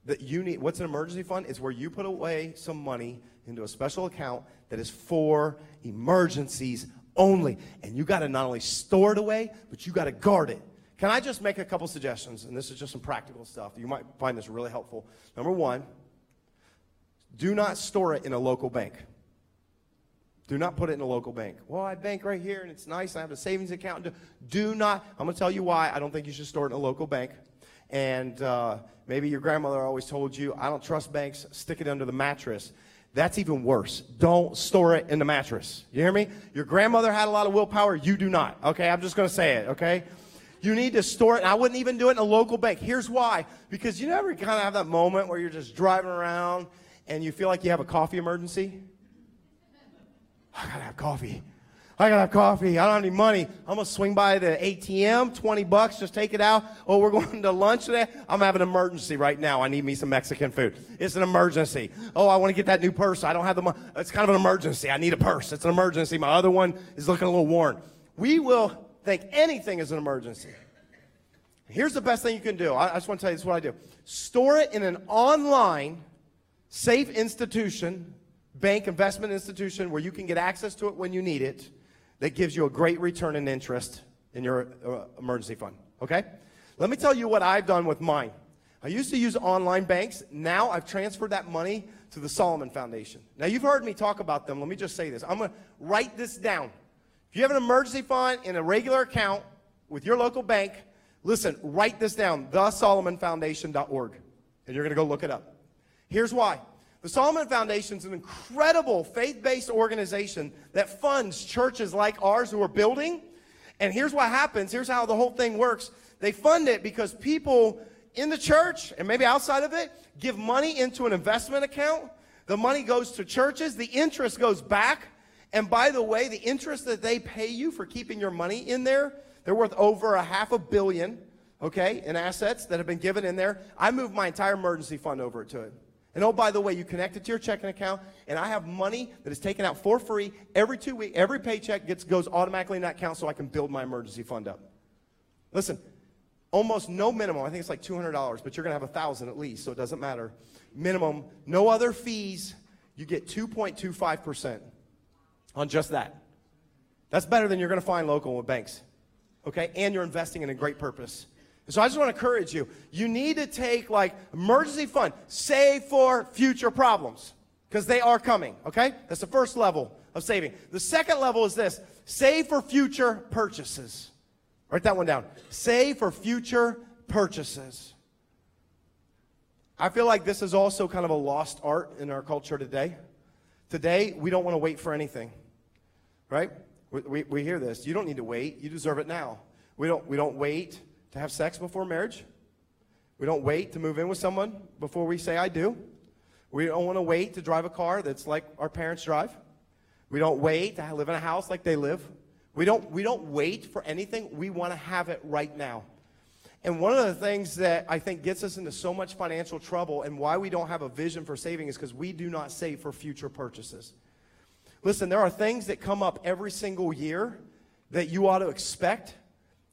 That you need what's an emergency fund? Is where you put away some money into a special account that is for emergencies only. And you got to not only store it away, but you got to guard it. Can I just make a couple suggestions? And this is just some practical stuff. You might find this really helpful. Number one, do not store it in a local bank. Do not put it in a local bank. Well, I bank right here and it's nice. I have a savings account. Do not, I'm going to tell you why I don't think you should store it in a local bank. And uh, maybe your grandmother always told you, I don't trust banks, stick it under the mattress. That's even worse. Don't store it in the mattress. You hear me? Your grandmother had a lot of willpower. You do not. Okay? I'm just going to say it. Okay? You need to store it. And I wouldn't even do it in a local bank. Here's why. Because you never kind of have that moment where you're just driving around and you feel like you have a coffee emergency. I gotta have coffee. I gotta have coffee. I don't have any money. I'm gonna swing by the ATM, 20 bucks, just take it out. Oh, we're going to lunch today. I'm having an emergency right now. I need me some Mexican food. It's an emergency. Oh, I want to get that new purse. I don't have the money. It's kind of an emergency. I need a purse. It's an emergency. My other one is looking a little worn. We will think anything is an emergency. Here's the best thing you can do. I, I just want to tell you this is what I do. Store it in an online, safe institution bank investment institution where you can get access to it when you need it that gives you a great return in interest in your uh, emergency fund. Okay? Let me tell you what I've done with mine. I used to use online banks. Now I've transferred that money to the Solomon Foundation. Now you've heard me talk about them. Let me just say this. I'm going to write this down. If you have an emergency fund in a regular account with your local bank, listen, write this down, thesolomonfoundation.org. And you're going to go look it up. Here's why. The Solomon Foundation is an incredible faith based organization that funds churches like ours who are building And here's what happens. Here's how the whole thing works. They fund it because people in the church and maybe outside of it give money into an investment account. The money goes to churches. The interest goes back. And by the way, the interest that they pay you for keeping your money in there, they're worth over a half a billion, okay, in assets that have been given in there. I moved my entire emergency fund over to it. And oh, by the way, you connect it to your checking account, and I have money that is taken out for free every two weeks. Every paycheck gets goes automatically in that account, so I can build my emergency fund up. Listen, almost no minimum. I think it's like two hundred dollars, but you're gonna have a thousand at least, so it doesn't matter. Minimum, no other fees. You get two point two five percent on just that. That's better than you're gonna find local with banks. Okay, and you're investing in a great purpose. So I just want to encourage you. You need to take like emergency fund, save for future problems because they are coming. Okay? That's the first level of saving. The second level is this save for future purchases. Write that one down. Save for future purchases. I feel like this is also kind of a lost art in our culture today. Today, we don't want to wait for anything, right? We, we, we hear this. You don't need to wait. You deserve it now. We don't, we don't wait to have sex before marriage. We don't wait to move in with someone before we say, I do. We don't want to wait to drive a car that's like our parents drive. We don't wait to live in a house like they live. We don't, we don't wait for anything. We want to have it right now. And one of the things that I think gets us into so much financial trouble and why we don't have a vision for saving is because we do not save for future purchases. Listen, there are things that come up every single year that you ought to expect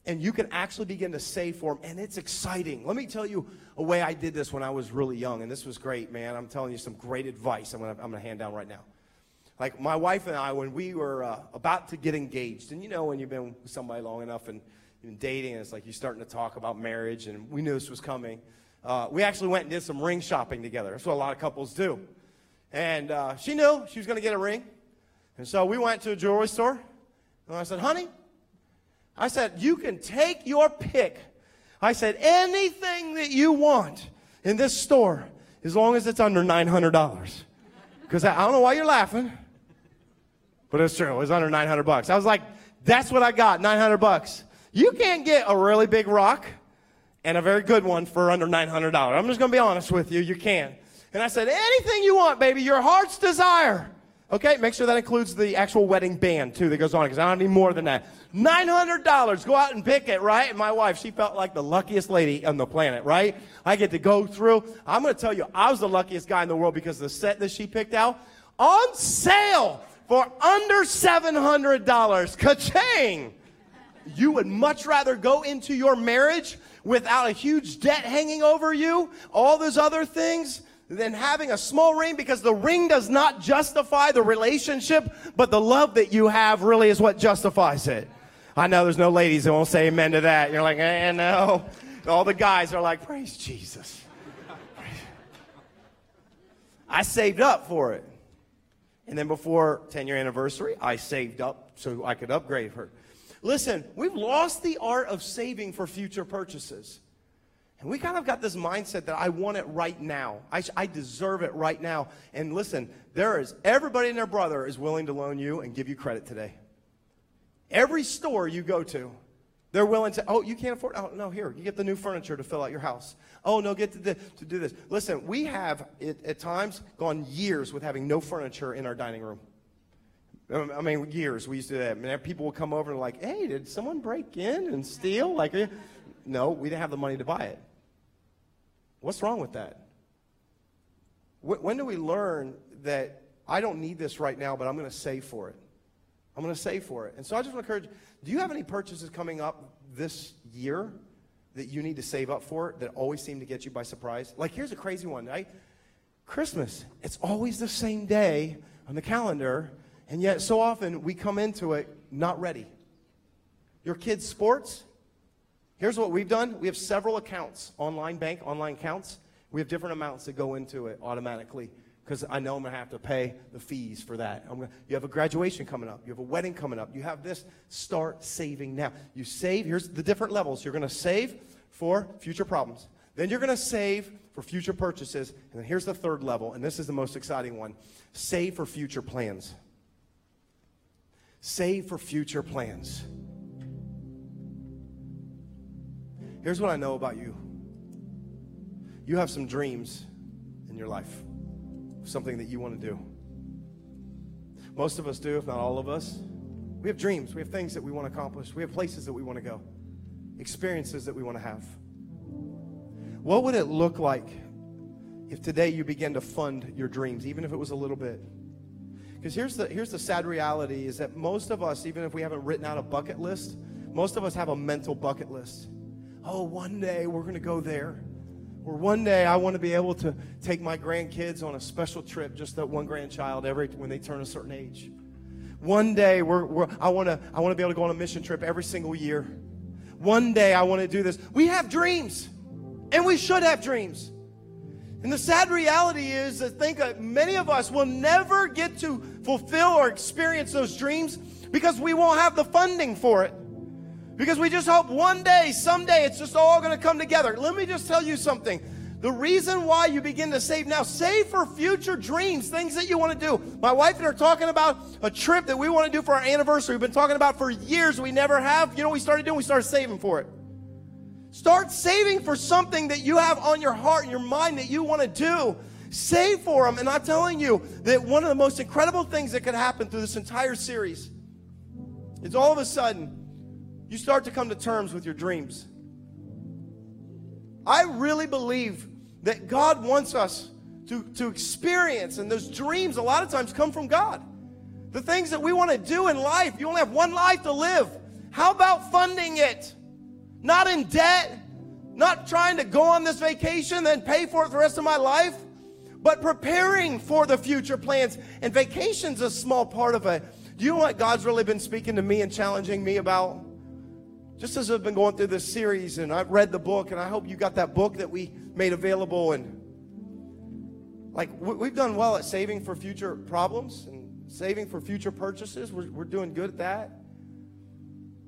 and you can actually begin to save for them, and it's exciting. Let me tell you a way I did this when I was really young, and this was great, man. I'm telling you some great advice I'm gonna, I'm gonna hand down right now. Like my wife and I, when we were uh, about to get engaged, and you know when you've been with somebody long enough and you've been dating, and it's like you're starting to talk about marriage, and we knew this was coming. Uh, we actually went and did some ring shopping together. That's what a lot of couples do. And uh, she knew she was going to get a ring. And so we went to a jewelry store. And I said, honey, I said, You can take your pick. I said, Anything that you want in this store, as long as it's under $900. Because I, I don't know why you're laughing, but it's true. It was under 900 bucks. I was like, That's what I got, 900 bucks. You can't get a really big rock and a very good one for under $900. I'm just going to be honest with you. You can. And I said, Anything you want, baby, your heart's desire. Okay, make sure that includes the actual wedding band too that goes on because I don't need more than that. $900. Go out and pick it, right? My wife, she felt like the luckiest lady on the planet, right? I get to go through. I'm going to tell you, I was the luckiest guy in the world because the set that she picked out on sale for under $700. Ka-ching! You would much rather go into your marriage without a huge debt hanging over you, all those other things, than having a small ring because the ring does not justify the relationship, but the love that you have really is what justifies it. I know there's no ladies that won't say amen to that. You're like, eh, no. All the guys are like, praise Jesus. I saved up for it. And then before 10 year anniversary, I saved up so I could upgrade her. Listen, we've lost the art of saving for future purchases. And we kind of got this mindset that I want it right now. I, I deserve it right now. And listen, there is everybody and their brother is willing to loan you and give you credit today. Every store you go to, they're willing to, oh, you can't afford, oh, no, here, you get the new furniture to fill out your house. Oh, no, get to, the, to do this. Listen, we have, it, at times, gone years with having no furniture in our dining room. Um, I mean, years we used to do that. And people would come over and like, hey, did someone break in and steal? Like, eh, no, we didn't have the money to buy it. What's wrong with that? When do we learn that I don't need this right now, but I'm going to save for it? I'm going to save for it. And so I just want to encourage do you have any purchases coming up this year that you need to save up for that always seem to get you by surprise? Like, here's a crazy one, right? Christmas. It's always the same day on the calendar, and yet so often we come into it not ready. Your kids' sports, Here's what we've done. We have several accounts, online bank, online accounts. We have different amounts that go into it automatically because I know I'm going to have to pay the fees for that. Gonna, you have a graduation coming up. You have a wedding coming up. You have this. Start saving now. You save. Here's the different levels. You're going to save for future problems. Then you're going to save for future purchases. And then here's the third level, and this is the most exciting one save for future plans. Save for future plans. Here's what I know about you you have some dreams in your life, something that you want to do. Most of us do, if not all of us. We have dreams, we have things that we want to accomplish, we have places that we want to go, experiences that we want to have. What would it look like if today you began to fund your dreams, even if it was a little bit? Because here's the, here's the sad reality is that most of us, even if we haven't written out a bucket list, most of us have a mental bucket list. Oh, one day we're going to go there. Or one day I want to be able to take my grandkids on a special trip, just that one grandchild every when they turn a certain age. One day we're, we're, I want to I want to be able to go on a mission trip every single year. One day I want to do this. We have dreams, and we should have dreams. And the sad reality is that think that many of us will never get to fulfill or experience those dreams because we won't have the funding for it. Because we just hope one day, someday, it's just all going to come together. Let me just tell you something. The reason why you begin to save now, save for future dreams, things that you want to do. My wife and I are talking about a trip that we want to do for our anniversary. We've been talking about for years. We never have. You know we started doing? We started saving for it. Start saving for something that you have on your heart your mind that you want to do. Save for them. And I'm telling you that one of the most incredible things that could happen through this entire series is all of a sudden you start to come to terms with your dreams. I really believe that God wants us to, to experience, and those dreams a lot of times come from God. The things that we want to do in life, you only have one life to live. How about funding it? Not in debt, not trying to go on this vacation, then pay for it the rest of my life, but preparing for the future plans. And vacation's a small part of it. Do you know what God's really been speaking to me and challenging me about? Just as I've been going through this series and I've read the book, and I hope you got that book that we made available. And like we've done well at saving for future problems and saving for future purchases. We're, we're doing good at that.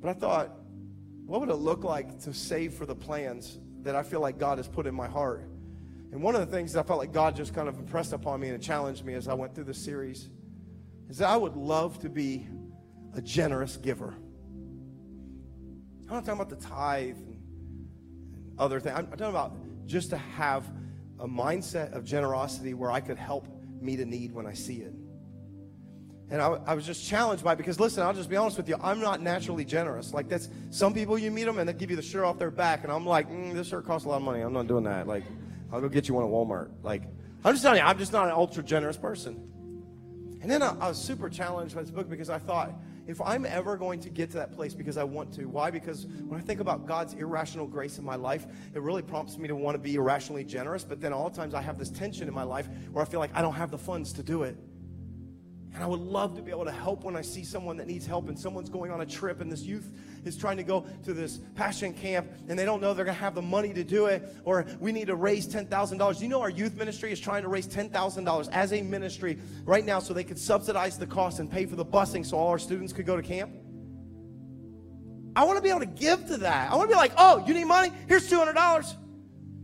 But I thought, what would it look like to save for the plans that I feel like God has put in my heart? And one of the things that I felt like God just kind of impressed upon me and challenged me as I went through this series is that I would love to be a generous giver. I'm not talking about the tithe and, and other things. I'm, I'm talking about just to have a mindset of generosity where I could help meet a need when I see it. And I, I, was just challenged by it because listen, I'll just be honest with you. I'm not naturally generous. Like that's some people you meet them and they give you the shirt off their back, and I'm like, mm, this shirt costs a lot of money. I'm not doing that. Like, I'll go get you one at Walmart. Like, I'm just telling you, I'm just not an ultra generous person. And then I, I was super challenged by this book because I thought, if I'm ever going to get to that place because I want to. Why? Because when I think about God's irrational grace in my life, it really prompts me to want to be irrationally generous. But then all the times I have this tension in my life where I feel like I don't have the funds to do it. And I would love to be able to help when I see someone that needs help and someone's going on a trip and this youth is trying to go to this passion camp and they don't know they're going to have the money to do it or we need to raise $10,000. You know our youth ministry is trying to raise $10,000 as a ministry right now so they could subsidize the cost and pay for the busing so all our students could go to camp? I want to be able to give to that. I want to be like, oh, you need money? Here's $200.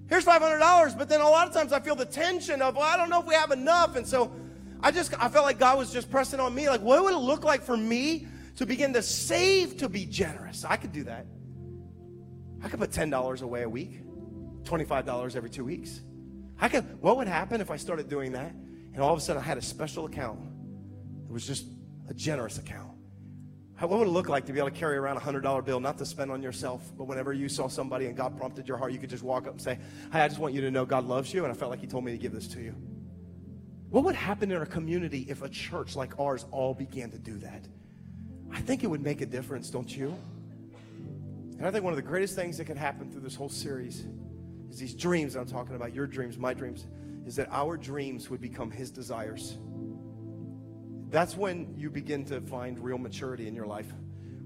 Here's $500. But then a lot of times I feel the tension of, well, I don't know if we have enough. And so I just, I felt like God was just pressing on me. Like, what would it look like for me to begin to save to be generous? I could do that. I could put $10 away a week, $25 every two weeks. I could, what would happen if I started doing that? And all of a sudden I had a special account. It was just a generous account. How, what would it look like to be able to carry around a $100 bill, not to spend on yourself, but whenever you saw somebody and God prompted your heart, you could just walk up and say, Hey, I just want you to know God loves you, and I felt like He told me to give this to you. What would happen in our community if a church like ours all began to do that? I think it would make a difference, don't you? And I think one of the greatest things that can happen through this whole series is these dreams I'm talking about, your dreams, my dreams, is that our dreams would become His desires. That's when you begin to find real maturity in your life.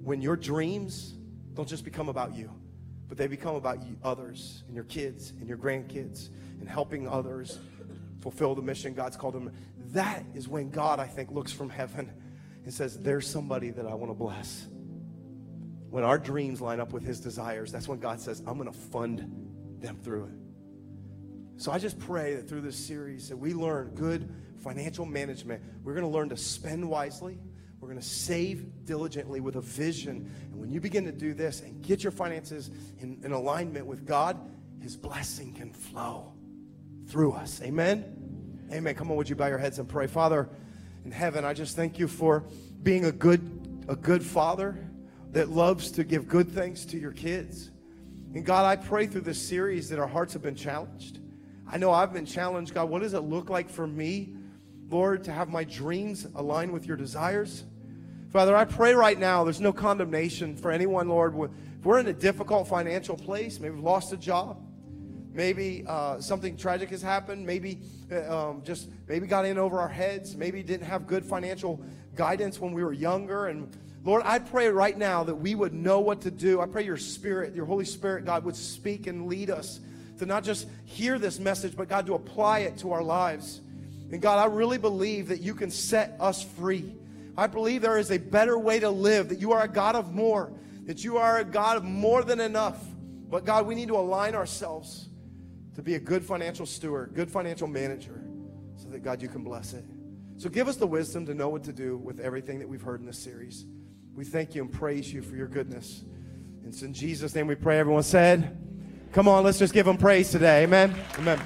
When your dreams don't just become about you, but they become about you, others and your kids and your grandkids and helping others fulfill the mission God's called them. That is when God, I think, looks from heaven and says, There's somebody that I want to bless. When our dreams line up with his desires, that's when God says, I'm going to fund them through it. So I just pray that through this series that we learn good financial management. We're going to learn to spend wisely. We're going to save diligently with a vision. And when you begin to do this and get your finances in, in alignment with God, His blessing can flow through us. Amen? Amen. Come on, would you bow your heads and pray? Father in heaven, I just thank you for being a good, a good father that loves to give good things to your kids. And God, I pray through this series that our hearts have been challenged. I know I've been challenged. God, what does it look like for me, Lord, to have my dreams align with your desires? Father, I pray right now there's no condemnation for anyone, Lord. If we're in a difficult financial place, maybe we've lost a job, maybe uh, something tragic has happened, maybe uh, um, just maybe got in over our heads, maybe didn't have good financial guidance when we were younger, and Lord, I pray right now that we would know what to do. I pray your Spirit, your Holy Spirit, God, would speak and lead us to not just hear this message, but God, to apply it to our lives. And God, I really believe that you can set us free. I believe there is a better way to live, that you are a God of more, that you are a God of more than enough. But God, we need to align ourselves to be a good financial steward, good financial manager, so that God, you can bless it. So give us the wisdom to know what to do with everything that we've heard in this series. We thank you and praise you for your goodness. And it's in Jesus' name we pray. Everyone said, Come on, let's just give him praise today. Amen. Amen.